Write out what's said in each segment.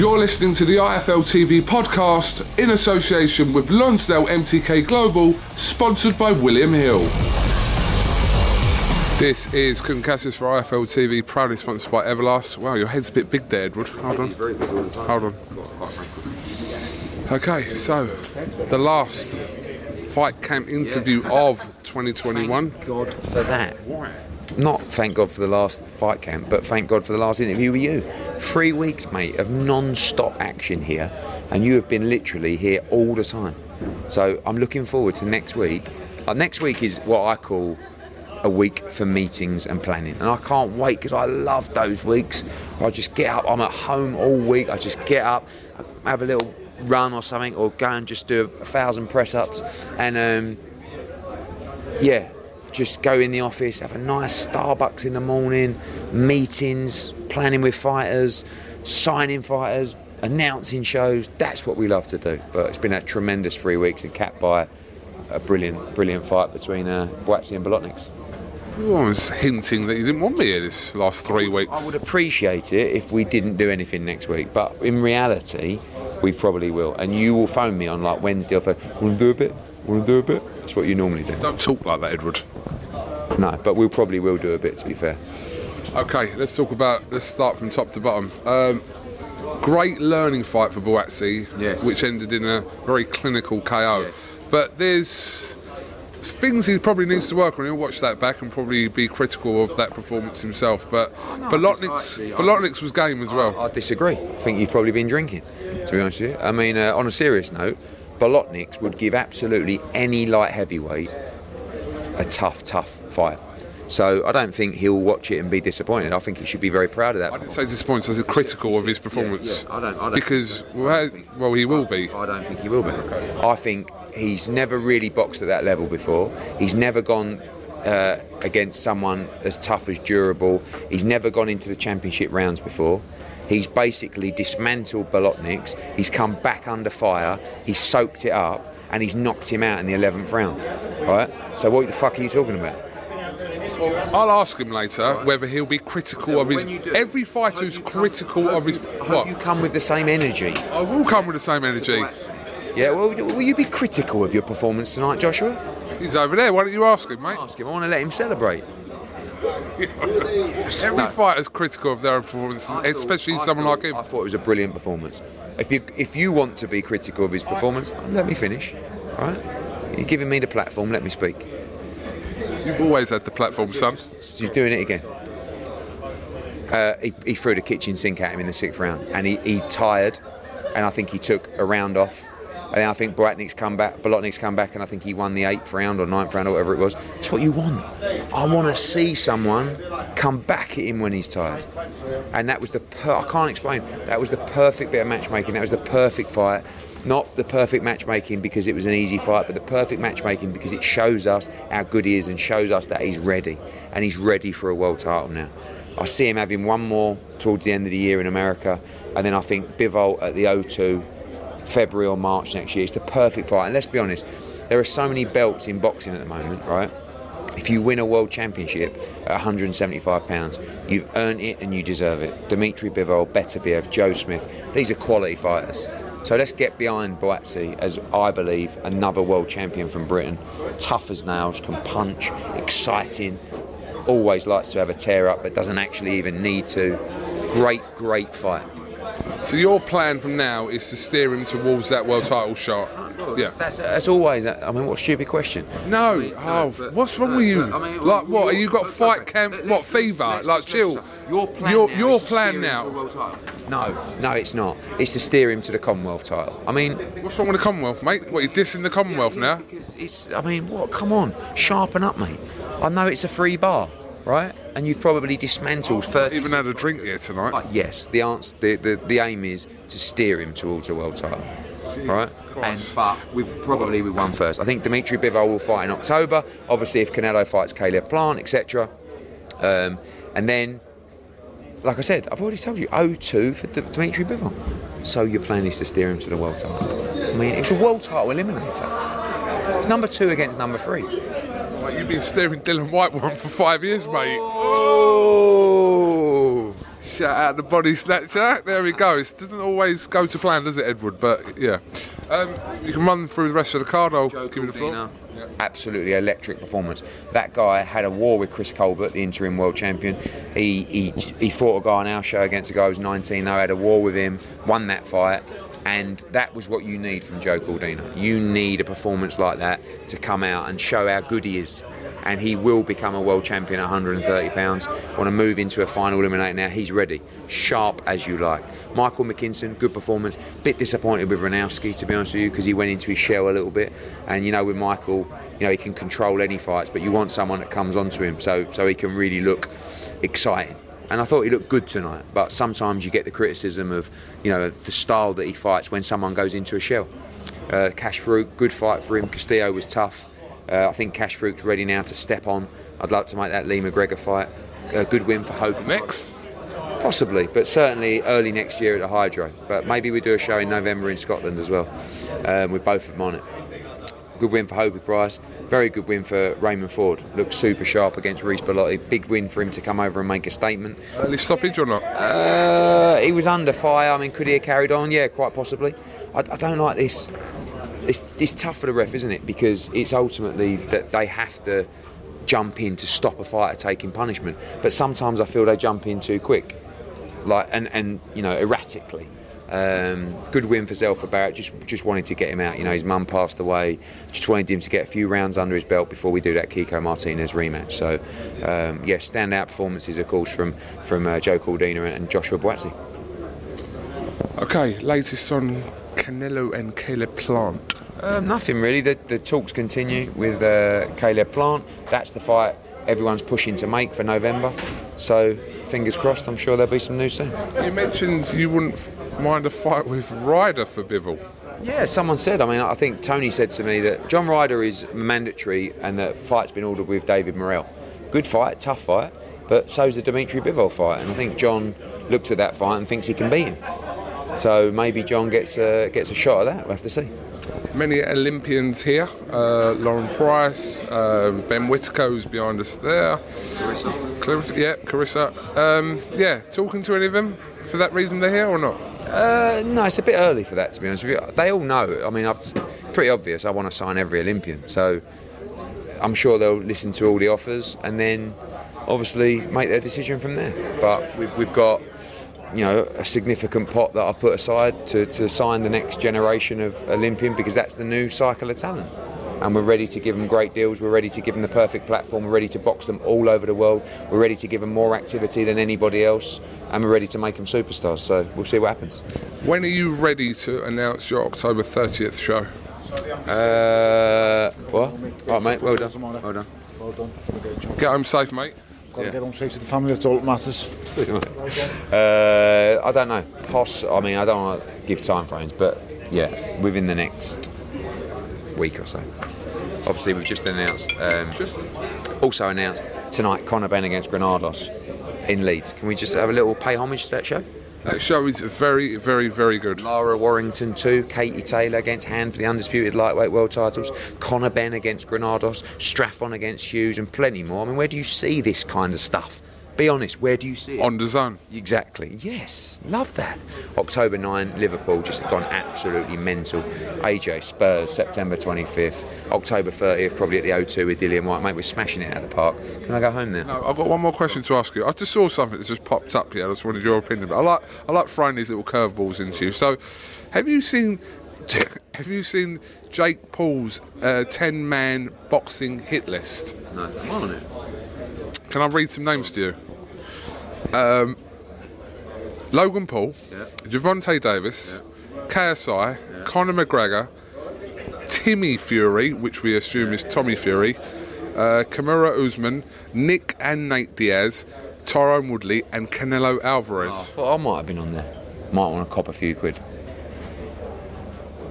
You're listening to the IFL TV podcast in association with Lonsdale MTK Global, sponsored by William Hill. This is Kugan Cassius for IFL TV, proudly sponsored by Everlast. Wow, your head's a bit big there, Edward. Hold on. Hold on. Okay, so the last fight camp interview of 2021. God for that. Not thank God for the last fight camp, but thank God for the last interview with you. Three weeks, mate, of non-stop action here, and you have been literally here all the time. So I'm looking forward to next week. Uh, next week is what I call a week for meetings and planning, and I can't wait because I love those weeks. I just get up. I'm at home all week. I just get up, have a little run or something, or go and just do a thousand press ups, and um, yeah, just go in the office, have a nice Starbucks in the morning, meetings, planning with fighters, signing fighters, announcing shows. That's what we love to do. But it's been a tremendous three weeks and capped by a brilliant, brilliant fight between uh, Buatsi and Bolotniks. I was hinting that you didn't want me here this last three weeks. I would appreciate it if we didn't do anything next week, but in reality, we probably will. And you will phone me on like Wednesday or Thursday. Want to do a bit? Want to do a bit? That's what you normally do. Don't talk like that, Edward. No, but we probably will do a bit. To be fair. Okay, let's talk about. Let's start from top to bottom. Um, great learning fight for Buatsi, Yes. which ended in a very clinical KO. But there's things he probably needs to work on. He'll watch that back and probably be critical of that performance himself. But Bolotniks, I- Bolotniks was game as well. I disagree. I think you've probably been drinking, to be honest with you. I mean, uh, on a serious note, Bolotniks would give absolutely any light heavyweight a tough, tough fight. So I don't think he'll watch it and be disappointed. I think he should be very proud of that. I didn't say disappointed, I said critical of his performance. yeah, I don't- I don't- because well, well, he will be. I don't think he will be. I think he's never really boxed at that level before. He's never gone uh, against someone as tough as Durable. He's never gone into the championship rounds before. He's basically dismantled Bolotniks. He's come back under fire. He's soaked it up, and he's knocked him out in the 11th round. Right? So what the fuck are you talking about? I'll ask him later whether he'll be critical of his. Do- Every fighter who's critical of his. Hope What? you come with the same energy. I will come with the same energy. Yeah, well, will you be critical of your performance tonight, Joshua? He's over there. Why don't you ask him, mate? Ask him. I want to let him celebrate. Every fighter's critical of their own performance, especially someone like him. I thought it was a brilliant performance. If you if you want to be critical of his performance, let me finish. All right? You're giving me the platform. Let me speak. You've always had the platform, son. He's doing it again. Uh, he, he threw the kitchen sink at him in the sixth round, and he, he tired, and I think he took a round off. And I think Boratnik's come back, Bolotnik's come back, and I think he won the eighth round or ninth round or whatever it was. It's what you want. I want to see someone come back at him when he's tired, and that was the per- I can't explain. That was the perfect bit of matchmaking. That was the perfect fight. Not the perfect matchmaking because it was an easy fight, but the perfect matchmaking because it shows us how good he is and shows us that he's ready. And he's ready for a world title now. I see him having one more towards the end of the year in America, and then I think Bivol at the O2, February or March next year. It's the perfect fight. And let's be honest, there are so many belts in boxing at the moment, right? If you win a world championship at 175 pounds, you've earned it and you deserve it. Dimitri Bivol, Beterbiev, Joe Smith, these are quality fighters. So let's get behind Buatsi as I believe another world champion from Britain. Tough as nails, can punch, exciting, always likes to have a tear up, but doesn't actually even need to. Great, great fight. So your plan from now is to steer him towards that world title shot. Yeah. That's, that's always. I mean, what a stupid question. No. Oh, what's wrong with you? I mean, Like what? Are you got fight camp? What fever? Like chill. Your plan Your now your is plan steer now. to a world title. No, no, it's not. It's to steer him to the Commonwealth title. I mean, What's wrong with the Commonwealth, mate? What you dissing the Commonwealth now? Because it's, I mean, what? Come on, sharpen up, mate. I know it's a free bar, right? And you've probably dismantled 30. Even had a drink here tonight. But yes, the answer, the, the, the aim is to steer him towards a world title, right? And but we've probably we won first. I think Dimitri Bivol will fight in October. Obviously, if Canelo fights Caleb Plant, etc. Um, and then, like I said, I've already told you, O2 for D- Dimitri Bivol. So your plan is to steer him to the world title. I mean, it's a world title eliminator. It's number two against number three. Like, you've been steering Dillian Whyte one for five years, mate. Oh. Shout out the body snatcher. There we go. It doesn't always go to plan, does it, Edward? But yeah. Um, you can run through the rest of the card. I'll give you the floor. Absolutely electric performance. That guy had a war with Chris Colbert, the interim world champion. He he, he fought a guy on our show against a guy who was 19. I had a war with him, won that fight, and that was what you need from Joe Cordina. You need a performance like that to come out and show how good he is. And he will become a world champion at 130 pounds. Want to move into a final eliminator now? He's ready, sharp as you like. Michael McKinson, good performance. Bit disappointed with Ranowski, to be honest with you, because he went into his shell a little bit. And you know, with Michael, you know, he can control any fights, but you want someone that comes onto him so so he can really look exciting. And I thought he looked good tonight, but sometimes you get the criticism of, you know, the style that he fights when someone goes into a shell. Uh, Kash Farooq, good fight for him. Castillo was tough. Uh, I think Kash Farooq's ready now to step on. I'd like to make that Lee McGregor fight. A good win for Hope. Next. Possibly, but certainly early next year at the Hydro. But maybe we do a show in November in Scotland as well, um, with both of them on it. Good win for Hopey Price. Very good win for Raymond Ford. Looks super sharp against Reece Bellotti. Big win for him to come over and make a statement. Early stoppage or not? Uh, he was under fire. I mean, could he have carried on? Yeah, quite possibly. I, I don't like this. It's, it's tough for the ref, isn't it? Because it's ultimately that they have to jump in to stop a fighter taking punishment. But sometimes I feel they jump in too quick, like and, and you know erratically. Um, good win for Zelfa Barrett. Just just wanted to get him out. You know, his mum passed away. Just wanted him to get a few rounds under his belt before we do that Kiko Martinez rematch. So, um, yeah, standout performances, of course, from from uh, Joe Cordina and Joshua Buatsi. Okay, latest on Canelo and Caleb Plant. Um, nothing really. The, the talks continue with uh, Caleb Plant. That's the fight everyone's pushing to make for November. So fingers crossed. I'm sure there'll be some news soon. You mentioned you wouldn't mind a fight with Ryder for Bivol. Yeah, someone said. I mean, I think Tony said to me that John Ryder is mandatory, and the fight's been ordered with David Morrell. Good fight, tough fight, but so's the Dimitri Bivol fight, and I think John looks at that fight and thinks he can beat him. So maybe John gets a, gets a shot at that. We'll have to see. Many Olympians here. Uh, Lauren Price, uh, Ben Whitaker, who's behind us there. Carissa. Clarissa, yeah, Carissa. Um, yeah, talking to any of them for that reason they're here or not? Uh, no, it's a bit early for that, to be honest with you. They all know. I mean, I've, pretty obvious. I want to sign every Olympian, so I'm sure they'll listen to all the offers and then obviously make their decision from there. But we've, we've got, you know, a significant pot that I've put aside to, to sign the next generation of Olympian because that's the new cycle of talent. And we're ready to give them great deals. We're ready to give them the perfect platform. We're ready to box them all over the world. We're ready to give them more activity than anybody else, and we're ready to make them superstars. So we'll see what happens. When are you ready to announce your October 30th show? Uh, what? Right, mate. Well done. Well done. Well done. Get home safe, mate. Got to get home safe to the family. That's all that matters. Uh, I don't know. Poss. I mean, I don't want to give time frames, but Yeah, within the next week or so. Obviously, we've just announced. Um, also announced tonight, Conor Benn against Granados in Leeds. Can we just have a little pay homage to that show? That show is very, very, very good. Lara Warrington too, Katie Taylor against Hand for the undisputed lightweight world titles, Conor Benn against Granados, Straffon against Hughes, and plenty more. I mean, where do you see this kind of stuff? Be honest, where do you see it? On DAZN. Exactly. Yes, love that. October 9, Liverpool just gone absolutely mental. AJ Spurs, September 25th. October 30th, probably at the O2 with Dillian Whyte. Mate, we're smashing it out of the park. Can I go home now? No, I've got one more question to ask you. I just saw something that's just popped up here. I just wanted your opinion. But I like I like throwing these little curveballs into you. So, have you seen have you seen Jake Paul's uh, ten man boxing hit list? No, I'm on it. Can I read some names to you? Um, Logan Paul, Yeah. Gervonta Davis, KSI, Conor McGregor, Timmy Fury, which we assume is Tommy Fury, uh, Kamaru Usman, Nick and Nate Diaz, Tyron Woodley, and Canelo Alvarez. I thought I might have been on there. Might want to cop a few quid.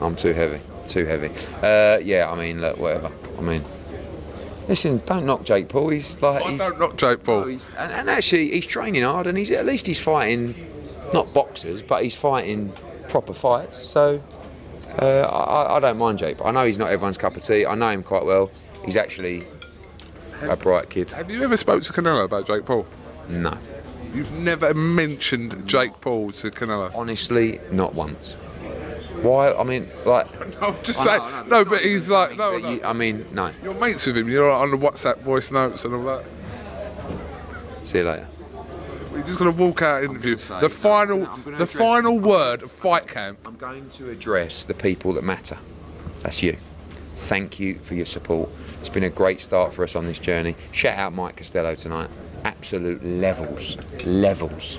I'm too heavy. Too heavy. Uh, yeah, I mean, look, whatever. I mean, listen, don't knock Jake Paul. He's like, I he's, don't knock Jake Paul. No, and, and actually, he's training hard, and he's at least he's fighting, not boxers, but he's fighting proper fights. So uh, I, I don't mind Jake. But I know he's not everyone's cup of tea. I know him quite well. He's actually a bright kid. Have you ever spoke to Canelo about Jake Paul? No, You've never mentioned Jake Paul to Canelo. honestly, not once. Why? I mean, like. I'm just I saying. know, I know, no, but he's like, no, but no. you- I mean, no. You're mates with him. You're on the WhatsApp voice notes and all that. See you later. We're just gonna walk out interview. say, The no, final, I'm gonna the address- final word of fight camp. I'm going to address the people that matter. That's you. Thank you for your support. It's been a great start for us on this journey. Shout out Mike Costello tonight. Absolute levels. Levels.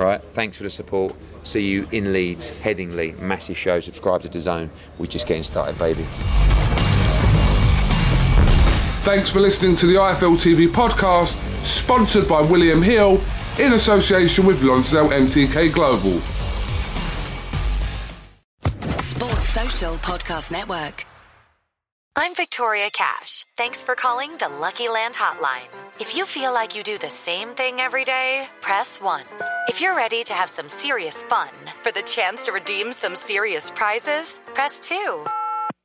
Right? Thanks for the support. See you in Leeds, Headingley. Massive show. Subscribe to DAZN. We're just getting started, baby. Thanks for listening to the IFL TV podcast, sponsored by William Hill in association with Lonsdale MTK Global. Sports Social Podcast Network. I'm Victoria Cash. Thanks for calling the Lucky Land Hotline. If you feel like you do the same thing every day, press 1. If you're ready to have some serious fun for the chance to redeem some serious prizes, press 2.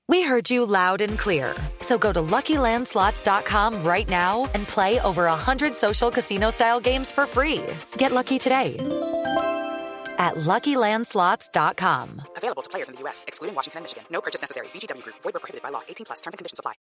We heard you loud and clear. So go to LuckyLandSlots.com right now and play over 100 social casino-style games for free. Get lucky today at LuckyLandSlots.com. Available to players in the U.S., excluding Washington and Michigan. No purchase necessary. VGW Group. Void where prohibited by law. 18 plus. Terms and conditions apply.